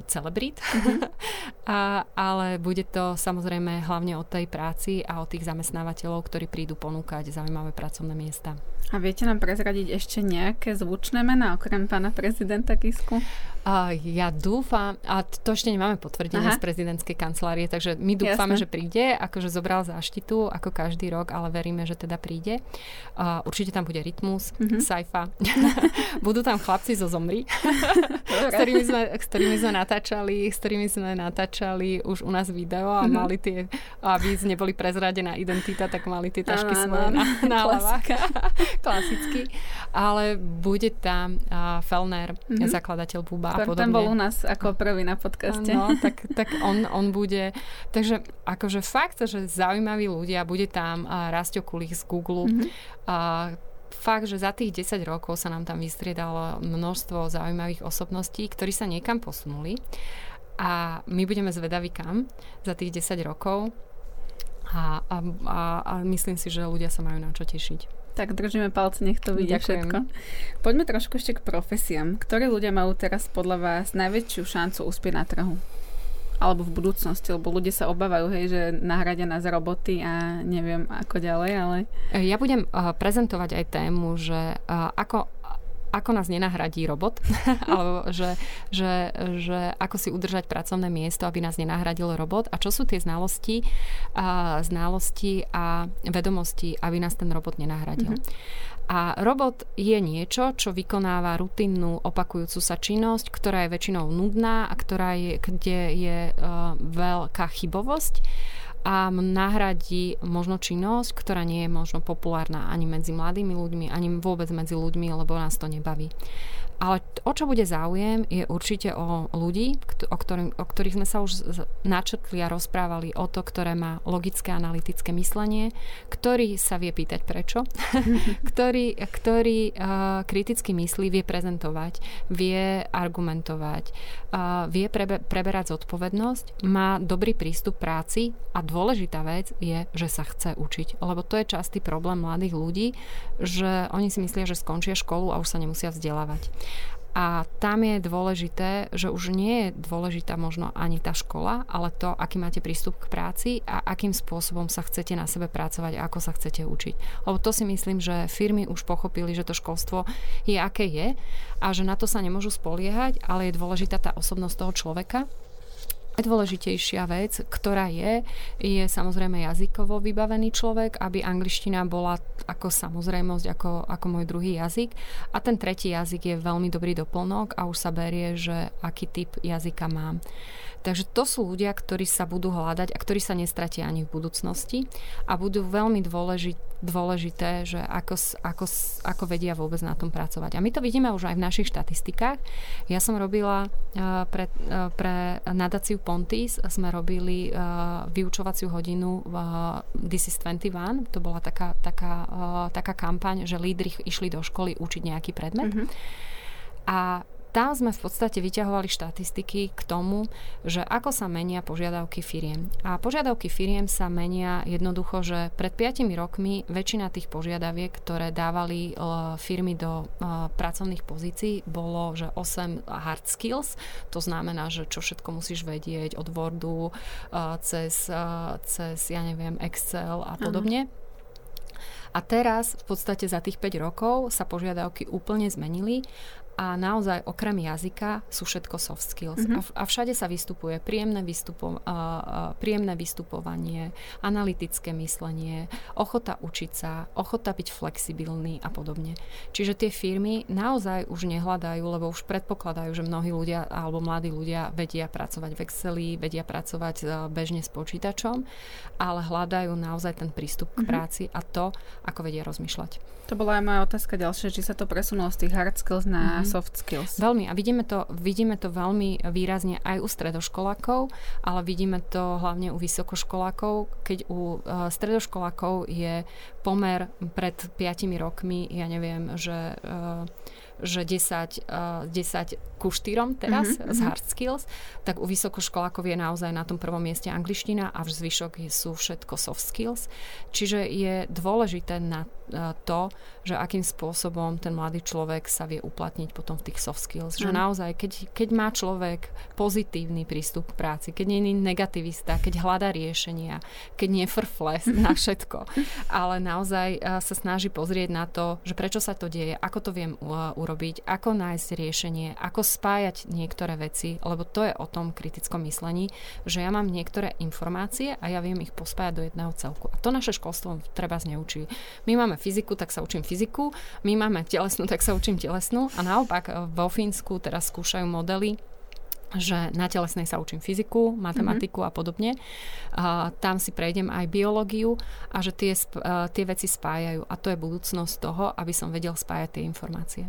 B: celebrit. mm-hmm. a, ale bude to samozrejme hlavne o tej práci a o tých zamestnávateľov, ktorí prídu ponúkať zaujímavé pracovné miesta.
A: A viete nám prezradiť ešte nejaké zvučné mená okrem pána prezidenta Kisku?
B: A ja dúfam, a to ešte nemáme potvrdené z prezidentskej kancelárie, takže my dúfame, Jasne. že príde, akože zobral záštitu, ako každý rok, ale veríme, že teda príde. A určite tam bude Rytmus, mm-hmm. Saifa. Budú tam chlapci zo Zomri, s, ktorými sme, s ktorými sme natáčali, s ktorými sme natáčali už u nás video a mm-hmm. mali tie, aby neboli prezradená identita, tak mali tie tašky svoje na, na hlavách. Klasicky. Ale bude tam uh, Felner, mm-hmm. zakladateľ Buba a podobne.
A: Ten bol u nás ako prvý na podcaste.
B: No, tak, tak on, on bude... Takže akože fakt, že zaujímaví ľudia, bude tam uh, Rastio Kulich z Google, mm-hmm. uh, fakt, že za tých 10 rokov sa nám tam vystriedalo množstvo zaujímavých osobností, ktorí sa niekam posunuli a my budeme zvedaví kam za tých 10 rokov a, a, a, a myslím si, že ľudia sa majú na čo tešiť.
A: Tak držíme palce, nech to vidí všetko. Poďme trošku ešte k profesiám. Ktoré ľudia majú teraz podľa vás najväčšiu šancu uspieť na trhu? Alebo v budúcnosti, lebo ľudia sa obávajú, hej, že nahradia nás roboty a neviem ako ďalej, ale...
B: Ja budem uh, prezentovať aj tému, že uh, ako ako nás nenahradí robot, alebo že, že, že ako si udržať pracovné miesto, aby nás nenahradil robot a čo sú tie znalosti, a, znalosti a vedomosti, aby nás ten robot nenahradil. Mm-hmm. A robot je niečo, čo vykonáva rutinnú opakujúcu sa činnosť, ktorá je väčšinou nudná a ktorá je, kde je uh, veľká chybovosť a nahradí možno činnosť, ktorá nie je možno populárna ani medzi mladými ľuďmi, ani vôbec medzi ľuďmi, lebo nás to nebaví. Ale o čo bude záujem, je určite o ľudí, o, ktorým, o ktorých sme sa už načrtli a rozprávali, o to, ktoré má logické analytické myslenie, ktorý sa vie pýtať prečo, ktorý, ktorý uh, kriticky myslí, vie prezentovať, vie argumentovať, uh, vie prebe, preberať zodpovednosť, má dobrý prístup práci a dôležitá vec je, že sa chce učiť. Lebo to je častý problém mladých ľudí, že oni si myslia, že skončia školu a už sa nemusia vzdelávať. A tam je dôležité, že už nie je dôležitá možno ani tá škola, ale to, aký máte prístup k práci a akým spôsobom sa chcete na sebe pracovať a ako sa chcete učiť. Lebo to si myslím, že firmy už pochopili, že to školstvo je aké je a že na to sa nemôžu spoliehať, ale je dôležitá tá osobnosť toho človeka Najdôležitejšia vec, ktorá je, je samozrejme jazykovo vybavený človek, aby angličtina bola ako samozrejmosť, ako, ako môj druhý jazyk. A ten tretí jazyk je veľmi dobrý doplnok a už sa berie, že aký typ jazyka mám. Takže to sú ľudia, ktorí sa budú hľadať a ktorí sa nestratia ani v budúcnosti a budú veľmi dôležit, dôležité, že ako, ako, ako vedia vôbec na tom pracovať. A my to vidíme už aj v našich štatistikách. Ja som robila uh, pre, uh, pre nadáciu Pontis, sme robili uh, vyučovaciu hodinu v This is 21, to bola taká, taká, taká kampaň, že lídry išli do školy učiť nejaký predmet. Mm-hmm. A tam sme v podstate vyťahovali štatistiky k tomu, že ako sa menia požiadavky firiem. A požiadavky firiem sa menia jednoducho, že pred 5 rokmi väčšina tých požiadaviek, ktoré dávali uh, firmy do uh, pracovných pozícií, bolo, že 8 hard skills, to znamená, že čo všetko musíš vedieť od Wordu uh, cez, cez, ja neviem, Excel a podobne. Uh-huh. A teraz v podstate za tých 5 rokov sa požiadavky úplne zmenili a naozaj okrem jazyka sú všetko soft skills. Mm-hmm. A, a všade sa vystupuje príjemné, vystupo, uh, príjemné vystupovanie, analytické myslenie, ochota učiť sa, ochota byť flexibilný a podobne. Čiže tie firmy naozaj už nehľadajú, lebo už predpokladajú, že mnohí ľudia alebo mladí ľudia vedia pracovať v Exceli, vedia pracovať uh, bežne s počítačom, ale hľadajú naozaj ten prístup k mm-hmm. práci a to, ako vedia rozmýšľať.
A: To bola aj moja otázka ďalšia, či sa to presunulo z tých hard skills na mm-hmm. Soft skills.
B: Veľmi. A vidíme to, vidíme to veľmi výrazne aj u stredoškolákov, ale vidíme to hlavne u vysokoškolákov, keď u uh, stredoškolákov je pomer pred 5 rokmi, ja neviem, že uh, že 10, uh, 10 ku 4 teraz mm-hmm. z hard skills, tak u vysokoškolákov je naozaj na tom prvom mieste angličtina a v zvyšok sú všetko soft skills. Čiže je dôležité na to, že akým spôsobom ten mladý človek sa vie uplatniť potom v tých soft skills. Že naozaj, keď, keď má človek pozitívny prístup k práci, keď nie je negativista, keď hľadá riešenia, keď nie frfle na všetko, ale naozaj sa snaží pozrieť na to, že prečo sa to deje, ako to viem urobiť, ako nájsť riešenie, ako spájať niektoré veci, lebo to je o tom kritickom myslení, že ja mám niektoré informácie a ja viem ich pospájať do jedného celku. A to naše školstvo treba zneučí. My máme fyziku, tak sa učím fyziku, my máme telesnú, tak sa učím telesnú a naopak e, vo Fínsku teraz skúšajú modely, že na telesnej sa učím fyziku, matematiku mm-hmm. a podobne. A tam si prejdem aj biológiu a že tie, uh, tie veci spájajú. A to je budúcnosť toho, aby som vedel spájať tie informácie.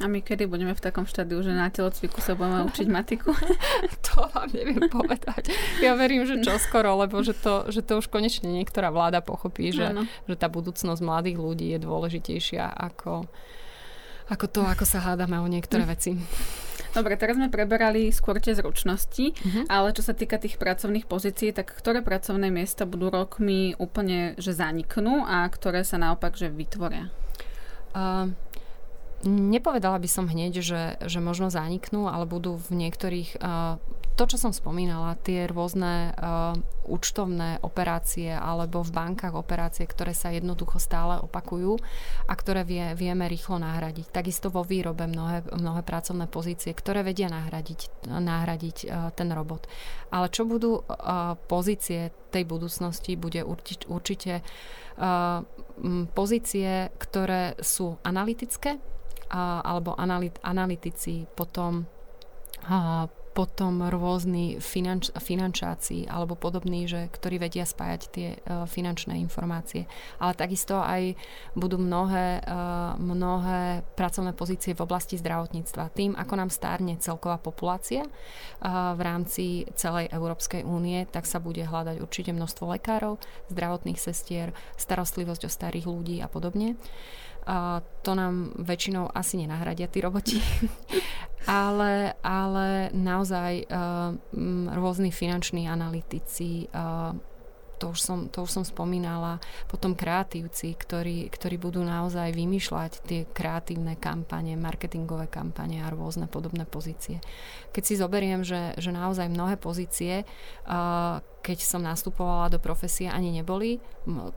A: A my kedy budeme v takom štádiu, že na telocviku sa budeme učiť matiku?
B: to vám neviem povedať. Ja verím, že čo skoro, lebo že to, že to už konečne niektorá vláda pochopí, že, že tá budúcnosť mladých ľudí je dôležitejšia ako, ako to, ako sa hádame o niektoré veci.
A: Dobre, teraz sme preberali skôr tie zručnosti, uh-huh. ale čo sa týka tých pracovných pozícií, tak ktoré pracovné miesta budú rokmi úplne, že zaniknú a ktoré sa naopak, že vytvoria? Uh,
B: Nepovedala by som hneď, že, že možno zaniknú, ale budú v niektorých... Uh, to, čo som spomínala, tie rôzne uh, účtovné operácie alebo v bankách operácie, ktoré sa jednoducho stále opakujú a ktoré vie, vieme rýchlo nahradiť. Takisto vo výrobe mnohé, mnohé pracovné pozície, ktoré vedia nahradiť, nahradiť uh, ten robot. Ale čo budú pozície tej budúcnosti, bude určite, pozície, ktoré sú analytické, alebo analytici, potom potom rôzni finanč, finančáci alebo podobní, že, ktorí vedia spájať tie uh, finančné informácie. Ale takisto aj budú mnohé, uh, mnohé pracovné pozície v oblasti zdravotníctva. Tým, ako nám stárne celková populácia uh, v rámci celej Európskej únie, tak sa bude hľadať určite množstvo lekárov, zdravotných sestier, starostlivosť o starých ľudí a podobne. A to nám väčšinou asi nenahradia tí roboti. ale, ale naozaj uh, rôzni finanční analytici, uh, to už som, to už som spomínala, potom kreatívci, ktorí, ktorí budú naozaj vymýšľať tie kreatívne kampane, marketingové kampane a rôzne podobné pozície. Keď si zoberiem, že, že naozaj mnohé pozície, uh, keď som nastupovala do profesie, ani neboli.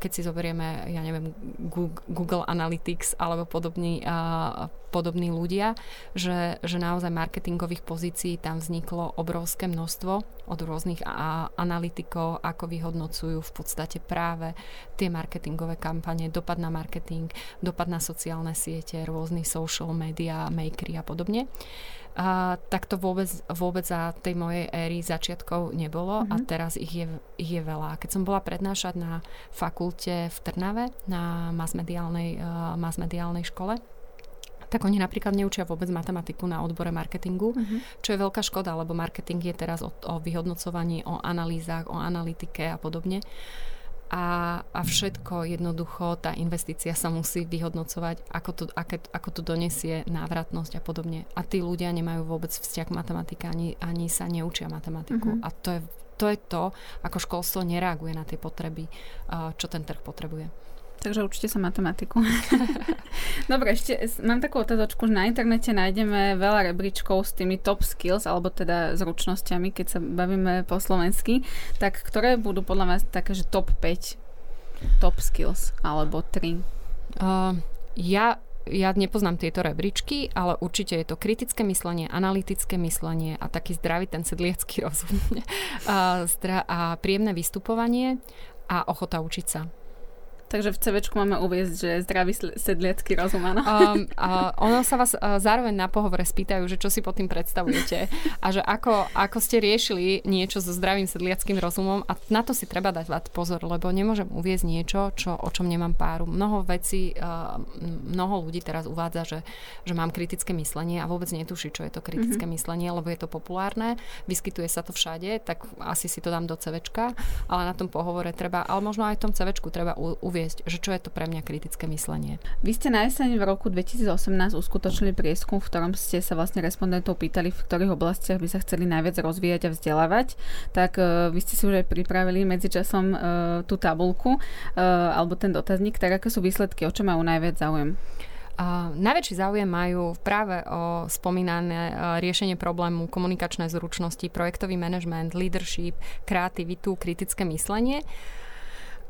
B: Keď si zoberieme, ja neviem, Google Analytics alebo podobní, uh, podobní ľudia, že, že naozaj marketingových pozícií tam vzniklo obrovské množstvo od rôznych a, analytikov, ako vyhodnocujú v podstate práve tie marketingové kampane, dopad na marketing, dopad na sociálne siete, rôzny social media, makery a podobne. A, tak to vôbec, vôbec za tej mojej éry začiatkov nebolo mm-hmm. a mhm. teraz ich je, ich je veľa. Keď som bola prednášať na fakulte v Trnave, na masmediálnej, uh, masmediálnej škole, tak oni napríklad neučia vôbec matematiku na odbore marketingu, mm-hmm. čo je veľká škoda, lebo marketing je teraz o, o vyhodnocovaní, o analýzach, o analytike a podobne a, a všetko jednoducho, tá investícia sa musí vyhodnocovať, ako to, aké, ako to donesie návratnosť a podobne. A tí ľudia nemajú vôbec vzťah k matematike, ani, ani sa neučia matematiku. Mm-hmm. A to je, to je to, ako školstvo nereaguje na tie potreby, čo ten trh potrebuje.
A: Takže učite sa matematiku. Dobre, ešte mám takú otázočku, že na internete nájdeme veľa rebríčkov s tými top skills, alebo teda zručnosťami, keď sa bavíme po slovensky. Tak ktoré budú podľa vás také, že top 5 top skills, alebo 3? Uh,
B: ja ja nepoznám tieto rebríčky, ale určite je to kritické myslenie, analytické myslenie a taký zdravý ten sedliecký rozum. a, zdra- a príjemné vystupovanie a ochota učiť sa.
A: Takže v CV máme uviezť, že zdravý sedliacký rozum, áno.
B: Um, uh, ono sa vás uh, zároveň na pohovore spýtajú, že čo si pod tým predstavujete a že ako, ako ste riešili niečo so zdravým sedliackým rozumom a na to si treba dať pozor, lebo nemôžem uviezť niečo, čo, o čom nemám páru. Mnoho vecí, uh, mnoho ľudí teraz uvádza, že, že mám kritické myslenie a vôbec netuší, čo je to kritické mm-hmm. myslenie, lebo je to populárne, vyskytuje sa to všade, tak asi si to dám do CVčka, ale na tom pohovore treba, ale možno aj v tom CVčku treba u, uviesť, že čo je to pre mňa kritické myslenie.
A: Vy ste na jeseň v roku 2018 uskutočnili prieskum, v ktorom ste sa vlastne respondentov pýtali, v ktorých oblastiach by sa chceli najviac rozvíjať a vzdelávať. Tak uh, vy ste si už aj pripravili medzičasom uh, tú tabulku uh, alebo ten dotazník. Tak aké sú výsledky, o čo majú najviac záujem?
B: Uh, najväčší záujem majú práve o spomínané uh, riešenie problému, komunikačné zručnosti, projektový manažment, leadership, kreativitu, kritické myslenie. Uh,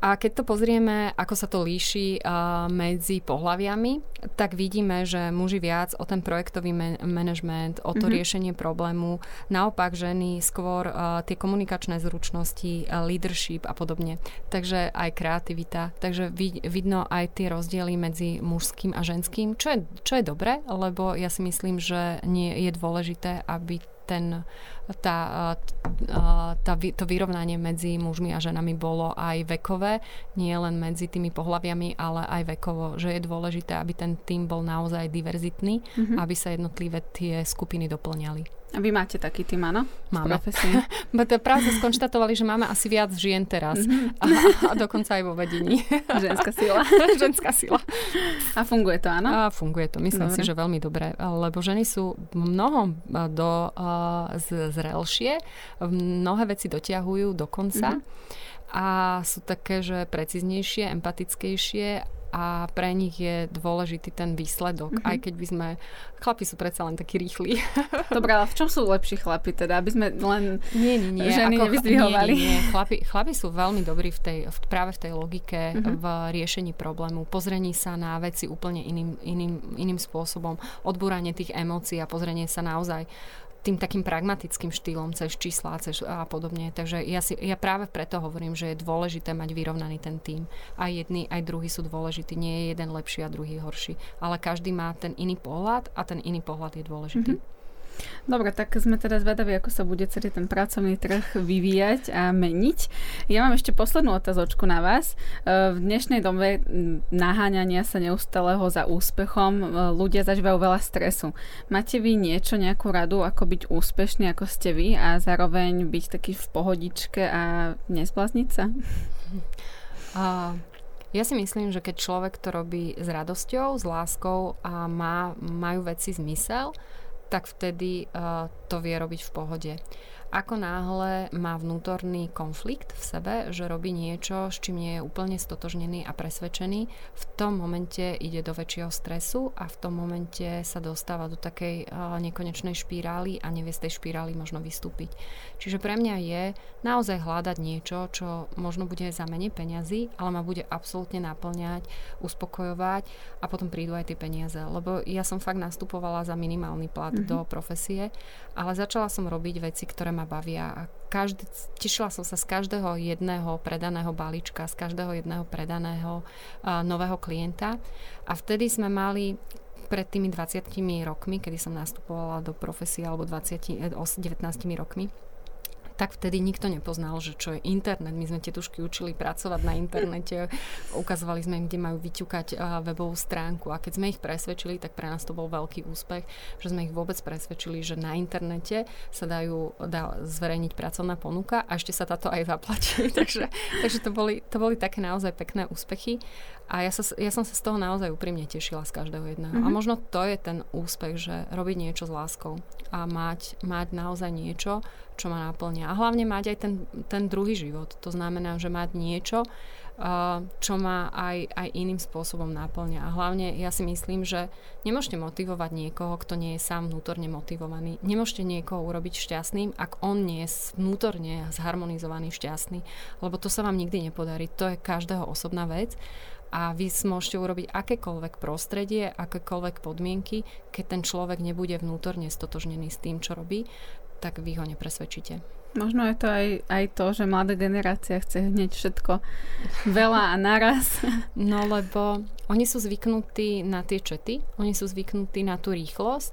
B: a keď to pozrieme, ako sa to líši uh, medzi pohľaviami, tak vidíme, že muži viac o ten projektový man- management, o to mm-hmm. riešenie problému, naopak ženy skôr uh, tie komunikačné zručnosti, uh, leadership a podobne. Takže aj kreativita. Takže vid- vidno aj tie rozdiely medzi mužským a ženským, čo je, čo je dobré, lebo ja si myslím, že nie je dôležité, aby ten, tá, tá, to vyrovnanie medzi mužmi a ženami bolo aj vekové, nie len medzi tými pohľaviami, ale aj vekovo, že je dôležité, aby ten tým bol naozaj diverzitný, mm-hmm. aby sa jednotlivé tie skupiny doplňali.
A: A vy máte taký tým, áno?
B: Máme. práve skonštatovali, že máme asi viac žien teraz. Mm-hmm. A, a dokonca aj vo vedení.
A: Ženská sila.
B: Ženská sila.
A: A funguje to, áno?
B: A funguje to. Myslím dobre. si, že veľmi dobre. Lebo ženy sú mnoho do, uh, zrelšie, mnohé veci dotiahujú do konca. Mm-hmm a sú také, že preciznejšie, empatickejšie a pre nich je dôležitý ten výsledok, mm-hmm. aj keď by sme, chlapi sú predsa len takí rýchli.
A: Dobre, ale v čom sú lepší chlapi teda, aby sme len
B: nie, nie, nie, ženy ako, nevyzdvihovali? Nie, nie, nie. Chlapi, chlapi sú veľmi dobrí v tej, v, práve v tej logike, mm-hmm. v riešení problému, pozrení sa na veci úplne iným, iným, iným spôsobom, odbúranie tých emócií a pozrenie sa naozaj tým takým pragmatickým štýlom cez čísla cez a podobne. Takže ja, si, ja práve preto hovorím, že je dôležité mať vyrovnaný ten tým. Aj jedni, aj druhý sú dôležití. Nie je jeden lepší a druhý horší. Ale každý má ten iný pohľad a ten iný pohľad je dôležitý. Mm-hmm.
A: Dobre, tak sme teda zvedaví, ako sa bude celý ten pracovný trh vyvíjať a meniť. Ja mám ešte poslednú otázočku na vás. E, v dnešnej dobe naháňania sa neustáleho za úspechom e, ľudia zažívajú veľa stresu. Máte vy niečo, nejakú radu, ako byť úspešný, ako ste vy a zároveň byť taký v pohodičke a nezblázniť sa?
B: Uh, ja si myslím, že keď človek to robí s radosťou, s láskou a má, majú veci zmysel, tak vtedy uh, to vie robiť v pohode. Ako náhle má vnútorný konflikt v sebe, že robí niečo, s čím nie je úplne stotožnený a presvedčený, v tom momente ide do väčšieho stresu a v tom momente sa dostáva do takej uh, nekonečnej špirály a nevie z tej špirály možno vystúpiť. Čiže pre mňa je naozaj hľadať niečo, čo možno bude za menej peňazí, ale ma bude absolútne naplňať, uspokojovať a potom prídu aj tie peniaze. Lebo ja som fakt nastupovala za minimálny plat mm-hmm. do profesie, ale začala som robiť veci, ktoré ma bavia každý, tešila som sa z každého jedného predaného balíčka, z každého jedného predaného uh, nového klienta. A vtedy sme mali pred tými 20 rokmi, kedy som nastupovala do profesie, alebo 20, 19 rokmi, tak vtedy nikto nepoznal, že čo je internet. My sme tetušky učili pracovať na internete, ukazovali sme im, kde majú vyťukať webovú stránku a keď sme ich presvedčili, tak pre nás to bol veľký úspech, že sme ich vôbec presvedčili, že na internete sa dajú dá zverejniť pracovná ponuka a ešte sa táto aj zaplatí. takže takže to, boli, to boli také naozaj pekné úspechy a ja, sa, ja som sa z toho naozaj úprimne tešila z každého jedného. Mm-hmm. A mhm. možno to je ten úspech, že robiť niečo s láskou a mať, mať naozaj niečo, čo ma naplňa. A hlavne mať aj ten, ten druhý život. To znamená, že mať niečo, čo ma aj, aj iným spôsobom naplňa. A hlavne ja si myslím, že nemôžete motivovať niekoho, kto nie je sám vnútorne motivovaný. Nemôžete niekoho urobiť šťastným, ak on nie je vnútorne zharmonizovaný, šťastný. Lebo to sa vám nikdy nepodarí. To je každého osobná vec a vy môžete urobiť akékoľvek prostredie, akékoľvek podmienky, keď ten človek nebude vnútorne stotožnený s tým, čo robí, tak vy ho nepresvedčíte.
A: Možno je to aj, aj to, že mladá generácia chce hneď všetko veľa a naraz.
B: No lebo oni sú zvyknutí na tie čety, oni sú zvyknutí na tú rýchlosť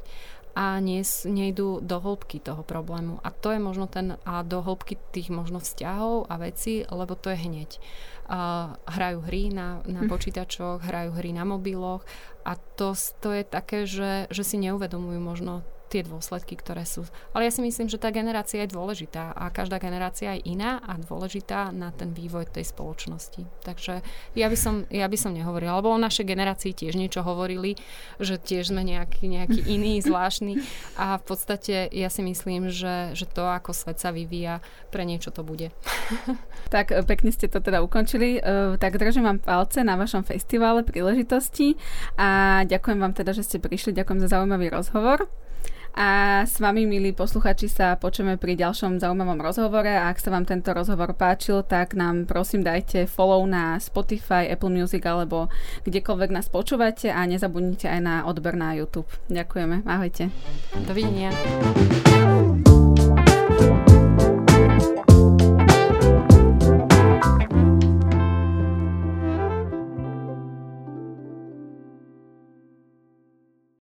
B: a nie, nejdú do hĺbky toho problému. A to je možno ten, a do hĺbky tých možno vzťahov a veci, lebo to je hneď. Uh, hrajú hry na, na hm. počítačoch, hrajú hry na mobiloch a to, to je také, že, že si neuvedomujú možno tie dôsledky, ktoré sú. Ale ja si myslím, že tá generácia je dôležitá a každá generácia je iná a dôležitá na ten vývoj tej spoločnosti. Takže ja by som, ja by som nehovorila, lebo o našej generácii tiež niečo hovorili, že tiež sme nejaký, nejaký iný, zvláštny a v podstate ja si myslím, že, že to, ako svet sa vyvíja, pre niečo to bude.
A: tak e, pekne ste to teda ukončili. Uh, tak držím vám palce na vašom festivále príležitosti a ďakujem vám teda, že ste prišli. Ďakujem za zaujímavý rozhovor. A s vami, milí posluchači, sa počujeme pri ďalšom zaujímavom rozhovore a ak sa vám tento rozhovor páčil, tak nám prosím dajte follow na Spotify, Apple Music alebo kdekoľvek nás počúvate a nezabudnite aj na odber na YouTube. Ďakujeme. Ahojte.
B: Dovidenia.